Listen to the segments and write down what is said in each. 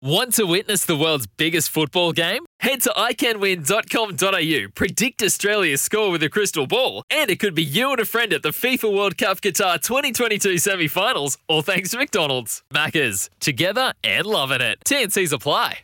Want to witness the world's biggest football game? Head to iCanWin.com.au, predict Australia's score with a crystal ball, and it could be you and a friend at the FIFA World Cup Qatar 2022 semi finals, all thanks to McDonald's. Maccas, together and loving it. TNC's apply.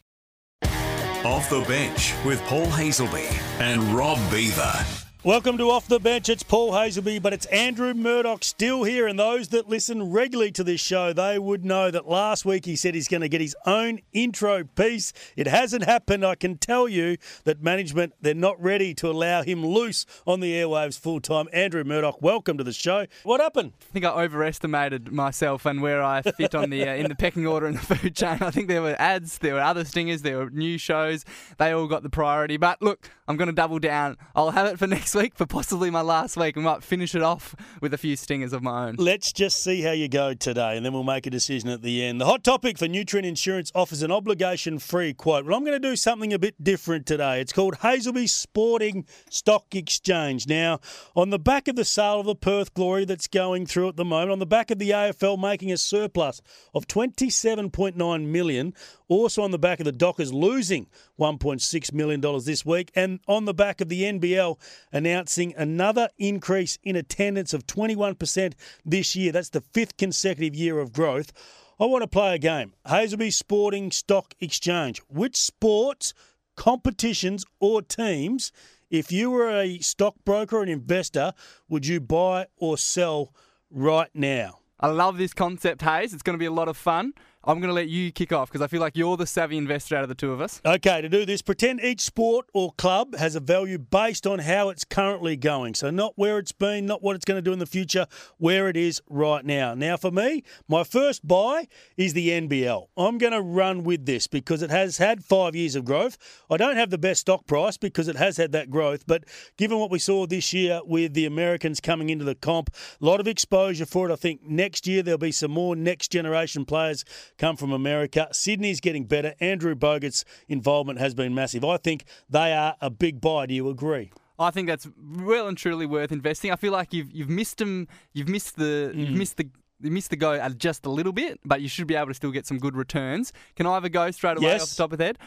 Off the bench with Paul Haselby and Rob Beaver. Welcome to Off the Bench. It's Paul Haselby, but it's Andrew Murdoch still here. And those that listen regularly to this show, they would know that last week he said he's going to get his own intro piece. It hasn't happened. I can tell you that management, they're not ready to allow him loose on the airwaves full time. Andrew Murdoch, welcome to the show. What happened? I think I overestimated myself and where I fit on the uh, in the pecking order in the food chain. I think there were ads, there were other stingers, there were new shows. They all got the priority. But look, I'm going to double down. I'll have it for next week, for possibly my last week. We might finish it off with a few stingers of my own. Let's just see how you go today, and then we'll make a decision at the end. The hot topic for Nutrient Insurance offers an obligation free quote. Well, I'm going to do something a bit different today. It's called Haselby Sporting Stock Exchange. Now, on the back of the sale of the Perth Glory that's going through at the moment, on the back of the AFL making a surplus of 27.9 million, also on the back of the Dockers losing $1.6 million this week, and on the back of the NBL announcing another increase in attendance of 21% this year. That's the fifth consecutive year of growth. I want to play a game. Haselby Sporting Stock Exchange. Which sports, competitions, or teams, if you were a stockbroker, an investor, would you buy or sell right now? I love this concept, Hayes. It's going to be a lot of fun. I'm going to let you kick off because I feel like you're the savvy investor out of the two of us. Okay, to do this, pretend each sport or club has a value based on how it's currently going. So, not where it's been, not what it's going to do in the future, where it is right now. Now, for me, my first buy is the NBL. I'm going to run with this because it has had five years of growth. I don't have the best stock price because it has had that growth, but given what we saw this year with the Americans coming into the comp, a lot of exposure for it. I think next year there'll be some more next generation players come from America. Sydney's getting better. Andrew Bogut's involvement has been massive. I think they are a big buy. Do you agree? I think that's well and truly worth investing. I feel like you've you've missed them. You've missed the mm. you've missed the you missed the go just a little bit, but you should be able to still get some good returns. Can I have a go straight away yes. off the top of the head?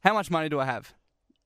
How much money do I have?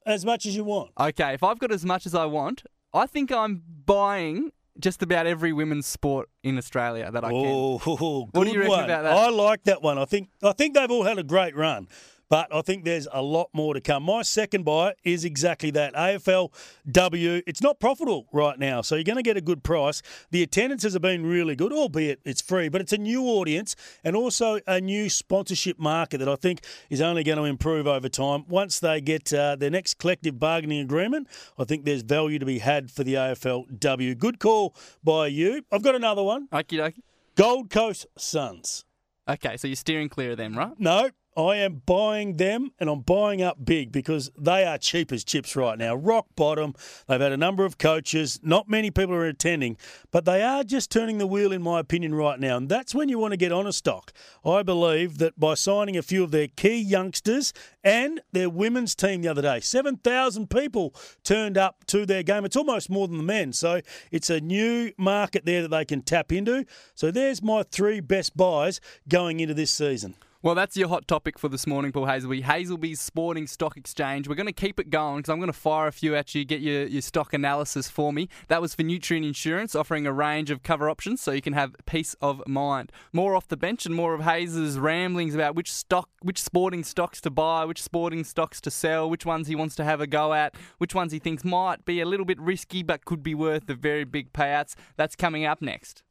As much as you want. Okay, if I've got as much as I want, I think I'm buying just about every women's sport in Australia that I can. Oh, what do you reckon one. about that? I like that one. I think I think they've all had a great run. But I think there's a lot more to come. My second buy is exactly that. AFLW, it's not profitable right now, so you're going to get a good price. The attendances have been really good, albeit it's free, but it's a new audience and also a new sponsorship market that I think is only going to improve over time. Once they get uh, their next collective bargaining agreement, I think there's value to be had for the AFLW. Good call by you. I've got another one. Okie dokie. Gold Coast Suns. Okay, so you're steering clear of them, right? No, I am buying them and I'm buying up big because they are cheap as chips right now. Rock bottom. They've had a number of coaches. Not many people are attending, but they are just turning the wheel, in my opinion, right now. And that's when you want to get on a stock. I believe that by signing a few of their key youngsters and their women's team the other day, 7,000 people turned up to their game. It's almost more than the men. So it's a new market there that they can tap into. So there's my three best buys going into this season. Well, that's your hot topic for this morning, Paul Haselby. Haselby's Sporting Stock Exchange. We're going to keep it going because I'm going to fire a few at you, get your, your stock analysis for me. That was for Nutrient Insurance, offering a range of cover options so you can have peace of mind. More off the bench and more of Hayes' ramblings about which stock, which sporting stocks to buy, which sporting stocks to sell, which ones he wants to have a go at, which ones he thinks might be a little bit risky but could be worth the very big payouts. That's coming up next.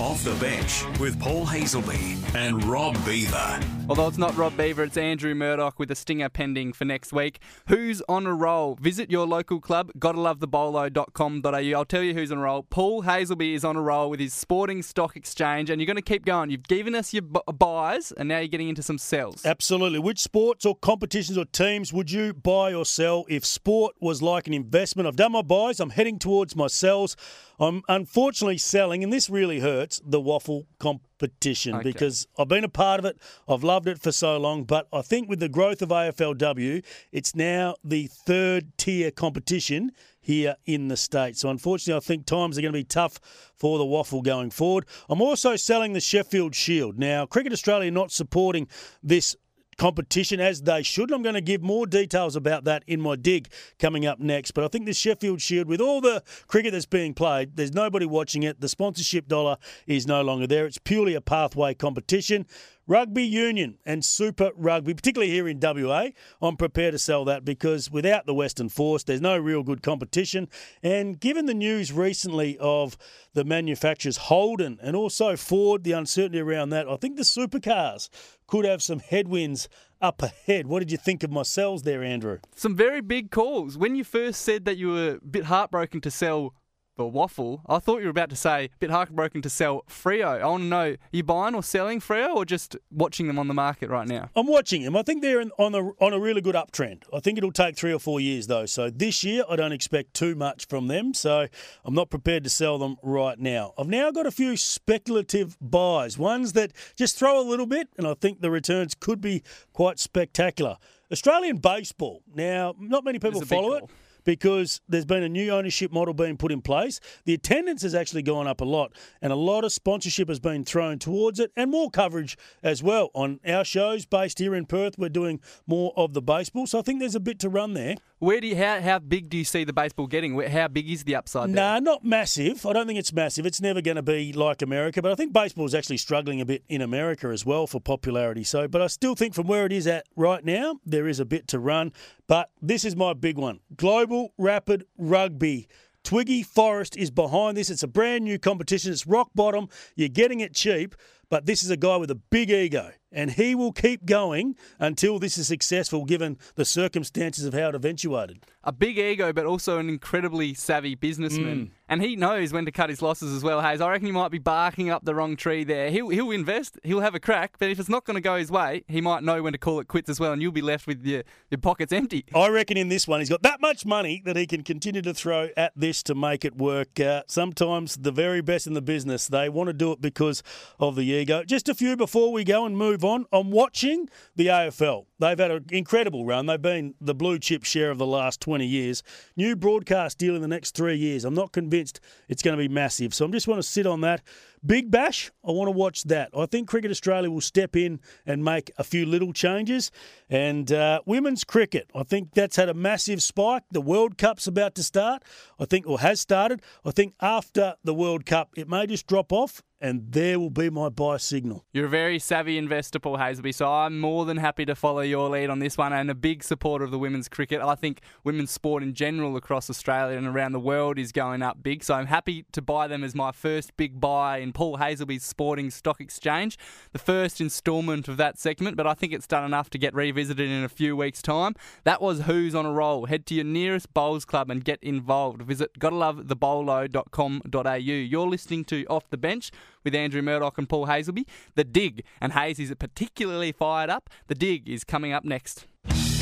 Off the bench with Paul Haselby and Rob Beaver. Although it's not Rob Beaver, it's Andrew Murdoch with a stinger pending for next week. Who's on a roll? Visit your local club, gottalovethebolo.com.au. I'll tell you who's on a roll. Paul Haselby is on a roll with his sporting stock exchange, and you're going to keep going. You've given us your bu- buys, and now you're getting into some sells. Absolutely. Which sports or competitions or teams would you buy or sell if sport was like an investment? I've done my buys. I'm heading towards my sells. I'm unfortunately selling, and this really hurts the WAFL competition Okay. because I've been a part of it. I've loved it for so long, but I think with the growth of AFLW, it's now the third tier competition here in the States. So unfortunately, I think times are going to be tough for the WAFL going forward. I'm also selling the Sheffield Shield. Now, Cricket Australia not supporting this competition as they should. I'm going to give more details about that in my dig coming up next. But I think the Sheffield Shield, with all the cricket that's being played, there's nobody watching it. The sponsorship dollar is no longer there. It's purely a pathway competition. Rugby union and Super Rugby, particularly here in WA, I'm prepared to sell that because without the Western Force, there's no real good competition. And given the news recently of the manufacturers Holden and also Ford, the uncertainty around that, I think the supercars could have some headwinds up ahead. What did you think of my sales there, Andrew? Some very big calls. When you first said that you were a bit heartbroken to sell the WAFL, I thought you were about to say a bit heartbroken to sell Freo. I oh, want to know, are you buying or selling Freo or just watching them on the market right now? I'm watching them. I think they're in, on a on a really good uptrend. I think it'll take three or four years though. So this year, I don't expect too much from them. So I'm not prepared to sell them right now. I've now got a few speculative buys, ones that just throw a little bit, and I think the returns could be quite spectacular. Australian baseball. Now, not many people follow it. Because there's been a new ownership model being put in place. The attendance has actually gone up a lot, and a lot of sponsorship has been thrown towards it, and more coverage as well on our shows based here in Perth. We're doing more of the baseball, so I think there's a bit to run there. Where do you, how, how big do you see the baseball getting? How big is the upside there? Nah, not massive. I don't think it's massive. It's never going to be like America, but I think baseball is actually struggling a bit in America as well for popularity. So, but I still think from where it is at right now, there is a bit to run. But this is my big one: Global Rapid Rugby. Twiggy Forrest is behind this. It's a brand new competition. It's rock bottom. You're getting it cheap, but this is a guy with a big ego, and he will keep going until this is successful, given the circumstances of how it eventuated. a big ego, but also an incredibly savvy businessman. And he knows when to cut his losses as well, Hayes. I reckon he might be barking up the wrong tree there. He'll, he'll invest, he'll have a crack, but if it's not going to go his way, he might know when to call it quits as well, and you'll be left with your, your pockets empty. I reckon in this one, he's got that much money that he can continue to throw at this to make it work. Uh, sometimes the very best in the business, they want to do it because of the ego. Just a few before we go and move on. I'm watching the AFL. They've had an incredible run. They've been the blue chip share of the last 20 years. New broadcast deal in the next three years. I'm not convinced it's going to be massive. So I just want to sit on that. Big Bash, I want to watch that. I think Cricket Australia will step in and make a few little changes. And uh, women's cricket, I think that's had a massive spike. The World Cup's about to start, I think, or has started. I think after the World Cup, it may just drop off, and there will be my buy signal. You're a very savvy investor, Paul Haselby, so I'm more than happy to follow your lead on this one and a big supporter of the women's cricket. I think women's sport in general across Australia and around the world is going up big, so I'm happy to buy them as my first big buy in Paul Haselby's Sporting Stock Exchange. The first instalment of that segment, but I think it's done enough to get revisited in a few weeks' time. That was Who's on a Roll. Head to your nearest bowls club and get involved. Visit gottalovethebolo.com.au. You're listening to Off the Bench with Andrew Murdoch and Paul Haselby. The Dig, and Hayes is particularly fired up. The Dig is coming up next.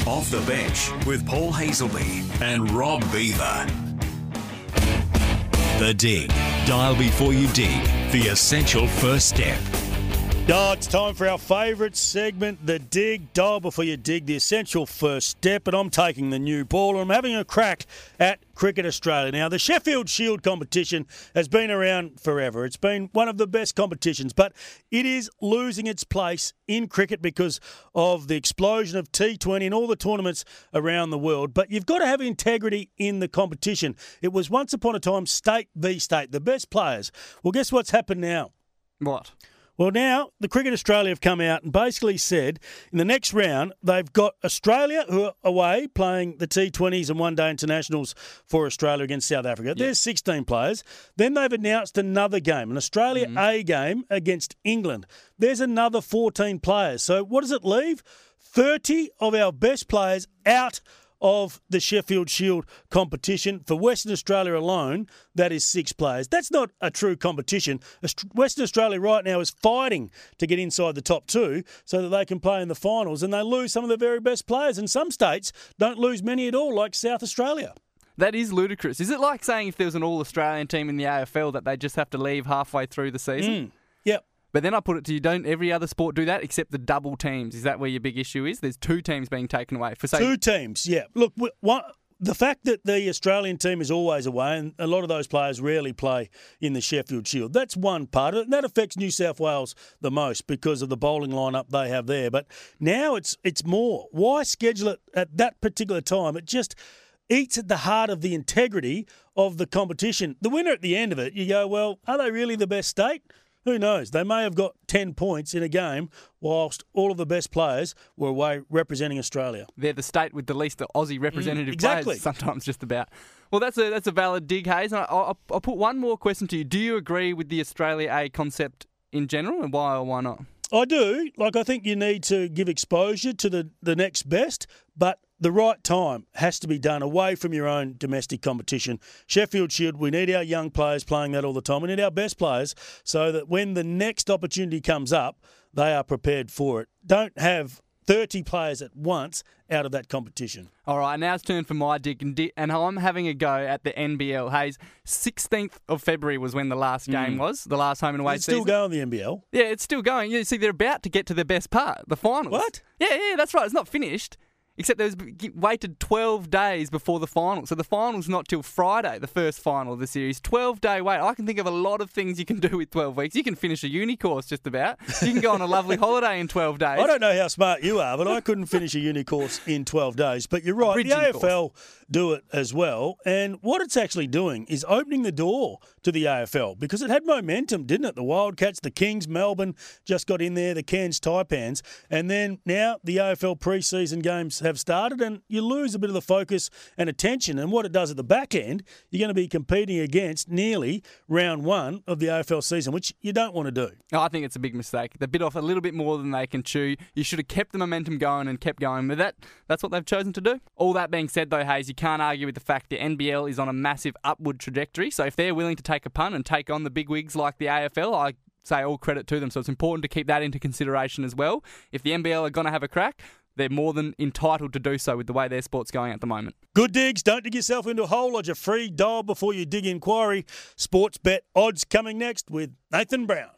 Off the bench with Paul Haselby and Rob Beaver. The Dig. Dial before you dig. The essential first step. Oh, it's time for our favourite segment, the dig. Dial before you dig, the essential first step. And I'm taking the new ball and I'm having a crack at Cricket Australia. Now, the Sheffield Shield competition has been around forever. It's been one of the best competitions, but it is losing its place in cricket because of the explosion of T20 and all the tournaments around the world. But you've got to have integrity in the competition. It was once upon a time state v state, the best players. Well, guess what's happened now? What? Well, now the Cricket Australia have come out and basically said in the next round they've got Australia who are away playing the T20s and one day internationals for Australia against South Africa. There's 16 players. Then they've announced another game, an Australia mm-hmm. A game against England. There's another 14 players. So what does it leave? 30 of our best players out of the Sheffield Shield competition. For Western Australia alone, that is six players. That's not a true competition. Western Australia right now is fighting to get inside the top two so that they can play in the finals, and they lose some of the very best players. And some states don't lose many at all, like South Australia. That is ludicrous. Is it like saying if there was an all Australian team in the AFL that they just have to leave halfway through the season? Yep. But then I put it to you, don't every other sport do that except the double teams? Is that where your big issue is? There's two teams being taken away. For say Two teams, yeah. Look, one, the fact that the Australian team is always away, and a lot of those players rarely play in the Sheffield Shield, that's one part of it. And that affects New South Wales the most because of the bowling lineup they have there. But now it's it's more. Why schedule it at that particular time? It just eats at the heart of the integrity of the competition. The winner at the end of it, you go, well, are they really the best state? Who knows? They may have got 10 points in a game whilst all of the best players were away representing Australia. they're the state with the least Aussie mm, representative exactly. players. Sometimes just about. Well, that's a that's a valid dig, Hayes. And I- I'll, I'll put one more question to you. Do you agree with the Australia A concept in general, and why or why not? I do. Like, I think you need to give exposure to the, the next best, but the right time has to be done away from your own domestic competition. Sheffield Shield, we need our young players playing that all the time. We need our best players so that when the next opportunity comes up, they are prepared for it. Don't have 30 players at once out of that competition. All right, now it's turn for my dig, and, di- and I'm having a go at the NBL. Hayes, 16th of February was when the last hmm. game was, the last home and away It's still season. going the NBL. Yeah, it's still going. You see, they're about to get to the best part, the finals. What? Yeah, yeah, that's right. It's not finished. Except there was waited 12 days before the final. So the final's not till Friday, the first final of the series. 12 day wait. I can think of a lot of things you can do with 12 weeks. You can finish a uni course just about. You can go on a lovely holiday in 12 days. I don't know how smart you are, but I couldn't finish a uni course in 12 days. But you're right, the AFL do it as well. And what it's actually doing is opening the door to the AFL because it had momentum, didn't it? The Wildcats, the Kings, Melbourne just got in there, the Cairns Taipans. And then now the AFL preseason games have started and you lose a bit of the focus and attention. And what it does at the back end, you're going to be competing against nearly round one of the AFL season, which you don't want to do. I think it's a big mistake. They bit off a little bit more than they can chew. You should have kept the momentum going and kept going with that. That's what they've chosen to do. All that being said, though, Hayes, you can't argue with the fact the NBL is on a massive upward trajectory. So if they're willing to take a punt and take on the big wigs like the AFL, I say all credit to them. So it's important to keep that into consideration as well. If the NBL are going to have a crack, they're more than entitled to do so with the way their sport's going at the moment. Good digs. Don't dig yourself into a hole. Lodge a free dial before you dig inquiry. Sportsbet odds coming next with Nathan Brown.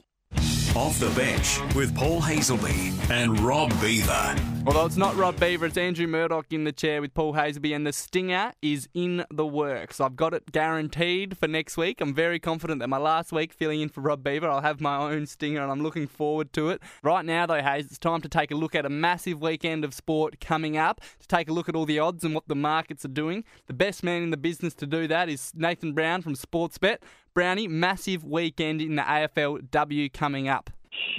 Off the bench with Paul Haselby and Rob Beaver. Although it's not Rob Beaver, it's Andrew Murdoch in the chair with Paul Haselby, and the stinger is in the works. I've got it guaranteed for next week. I'm very confident that my last week filling in for Rob Beaver, I'll have my own stinger, and I'm looking forward to it. Right now, though, Hayes, it's time to take a look at a massive weekend of sport coming up, to take a look at all the odds and what the markets are doing. The best man in the business to do that is Nathan Brown from Sportsbet. Brownie, massive weekend in the AFLW coming up.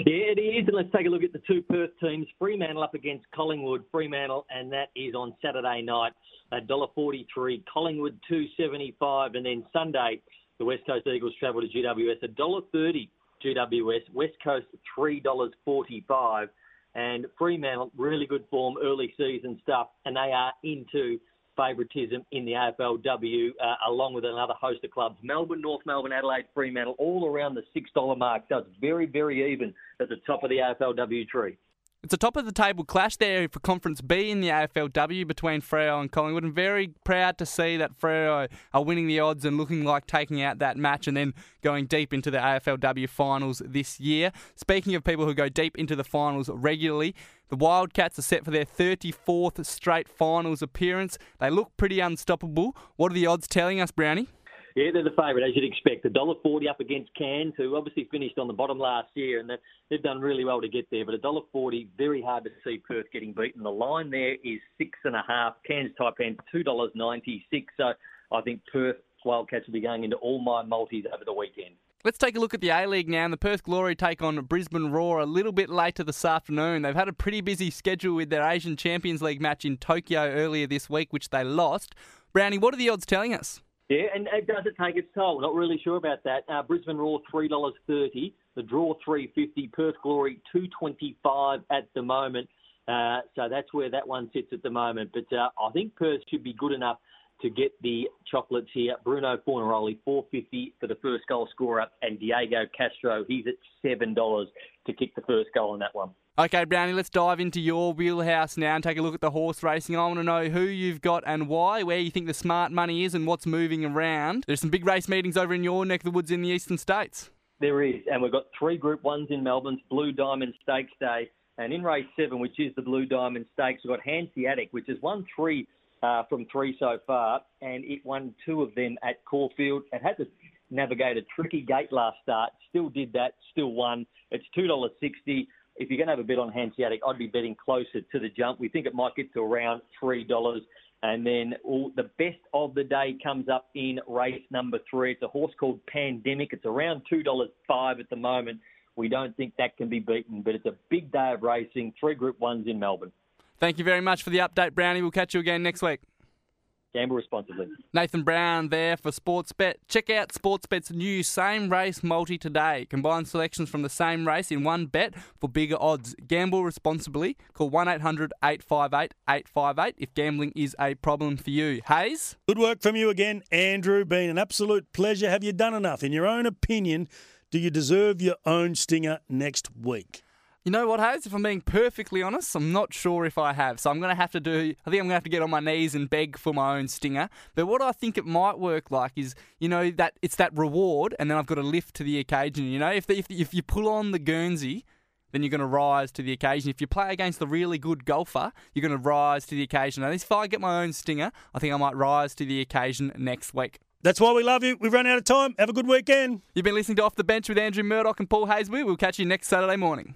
Yeah, it is. And let's take a look at the two Perth teams. Fremantle up against Collingwood. Fremantle, and that is on Saturday night at $1.43. Collingwood, two seventy five, And then Sunday, the West Coast Eagles travel to GWS, $1.30 GWS. West Coast, $3.45. And Fremantle, really good form, early season stuff, and they are into favouritism in the AFLW, uh, along with another host of clubs. Melbourne, North Melbourne, Adelaide, Fremantle, all around the $6 mark. It's very, very even at the top of the AFLW tree. It's a top of the table clash there for Conference B in the AFLW between Freo and Collingwood. And very proud to see that Freo are winning the odds and looking like taking out that match and then going deep into the AFLW finals this year. Speaking of people who go deep into the finals regularly, the Wildcats are set for their 34th straight finals appearance. They look pretty unstoppable. What are the odds telling us, Brownie? Yeah, they're the favourite, as you'd expect. The dollar forty up against Cairns, who obviously finished on the bottom last year, and they've done really well to get there. But a dollar forty, very hard to see Perth getting beaten. The line there is six and a half. Cairns Taipan two dollars ninety six. So I think Perth Wildcats will be going into all my multis over the weekend. Let's take a look at the A League now. And the Perth Glory take on Brisbane Roar a little bit later this afternoon. They've had a pretty busy schedule with their Asian Champions League match in Tokyo earlier this week, which they lost. Brownie, what are the odds telling us? Yeah, and it does it take its toll? Not really sure about that. Uh, Brisbane Roar three dollars thirty, the draw three fifty, Perth Glory two twenty five at the moment. Uh, so that's where that one sits at the moment. But uh, I think Perth should be good enough to get the chocolates here. Bruno Fornaroli, 450 for the first goal scorer, and Diego Castro, he's at $7 to kick the first goal in that one. Okay, Brownie, let's dive into your wheelhouse now and take a look at the horse racing. I want to know who you've got and why, where you think the smart money is, and what's moving around. There's some big race meetings over in your neck of the woods in the eastern states. There is, and we've got three Group Ones in Melbourne's Blue Diamond Stakes Day. And in race seven, which is the Blue Diamond Stakes, we've got Hanseatic, which has won three uh, from three so far, and it won two of them at Caulfield. It had to navigate a tricky gate last start, still did that, still won. It's $2.60. If you're going to have a bet on Hanseatic, I'd be betting closer to the jump. We think it might get to around $3. And then all, the best of the day comes up in race number three. It's a horse called Pandemic. It's around $2.05 at the moment. We don't think that can be beaten, but it's a big day of racing. Three Group Ones in Melbourne. Thank you very much for the update, Brownie. We'll catch you again next week. Gamble responsibly. Nathan Brown there for Sportsbet. Check out Sportsbet's new same race multi today. Combine selections from the same race in one bet for bigger odds. Gamble responsibly. Call 1 800 858 858 if gambling is a problem for you. Hayes? Good work from you again, Andrew. Been an absolute pleasure. Have you done enough? In your own opinion, do you deserve your own stinger next week? You know what, Hayes? If I'm being perfectly honest, I'm not sure if I have. So I'm going to have to do, I think I'm going to have to get on my knees and beg for my own stinger. But what I think it might work like is, you know, that it's that reward and then I've got to lift to the occasion. You know, if, the, if, if you pull on the Guernsey, then you're going to rise to the occasion. If you play against the really good golfer, you're going to rise to the occasion. And if I get my own stinger, I think I might rise to the occasion next week. That's why we love you. We've run out of time. Have a good weekend. You've been listening to Off the Bench with Andrew Murdoch and Paul Haysby. We'll catch you next Saturday morning.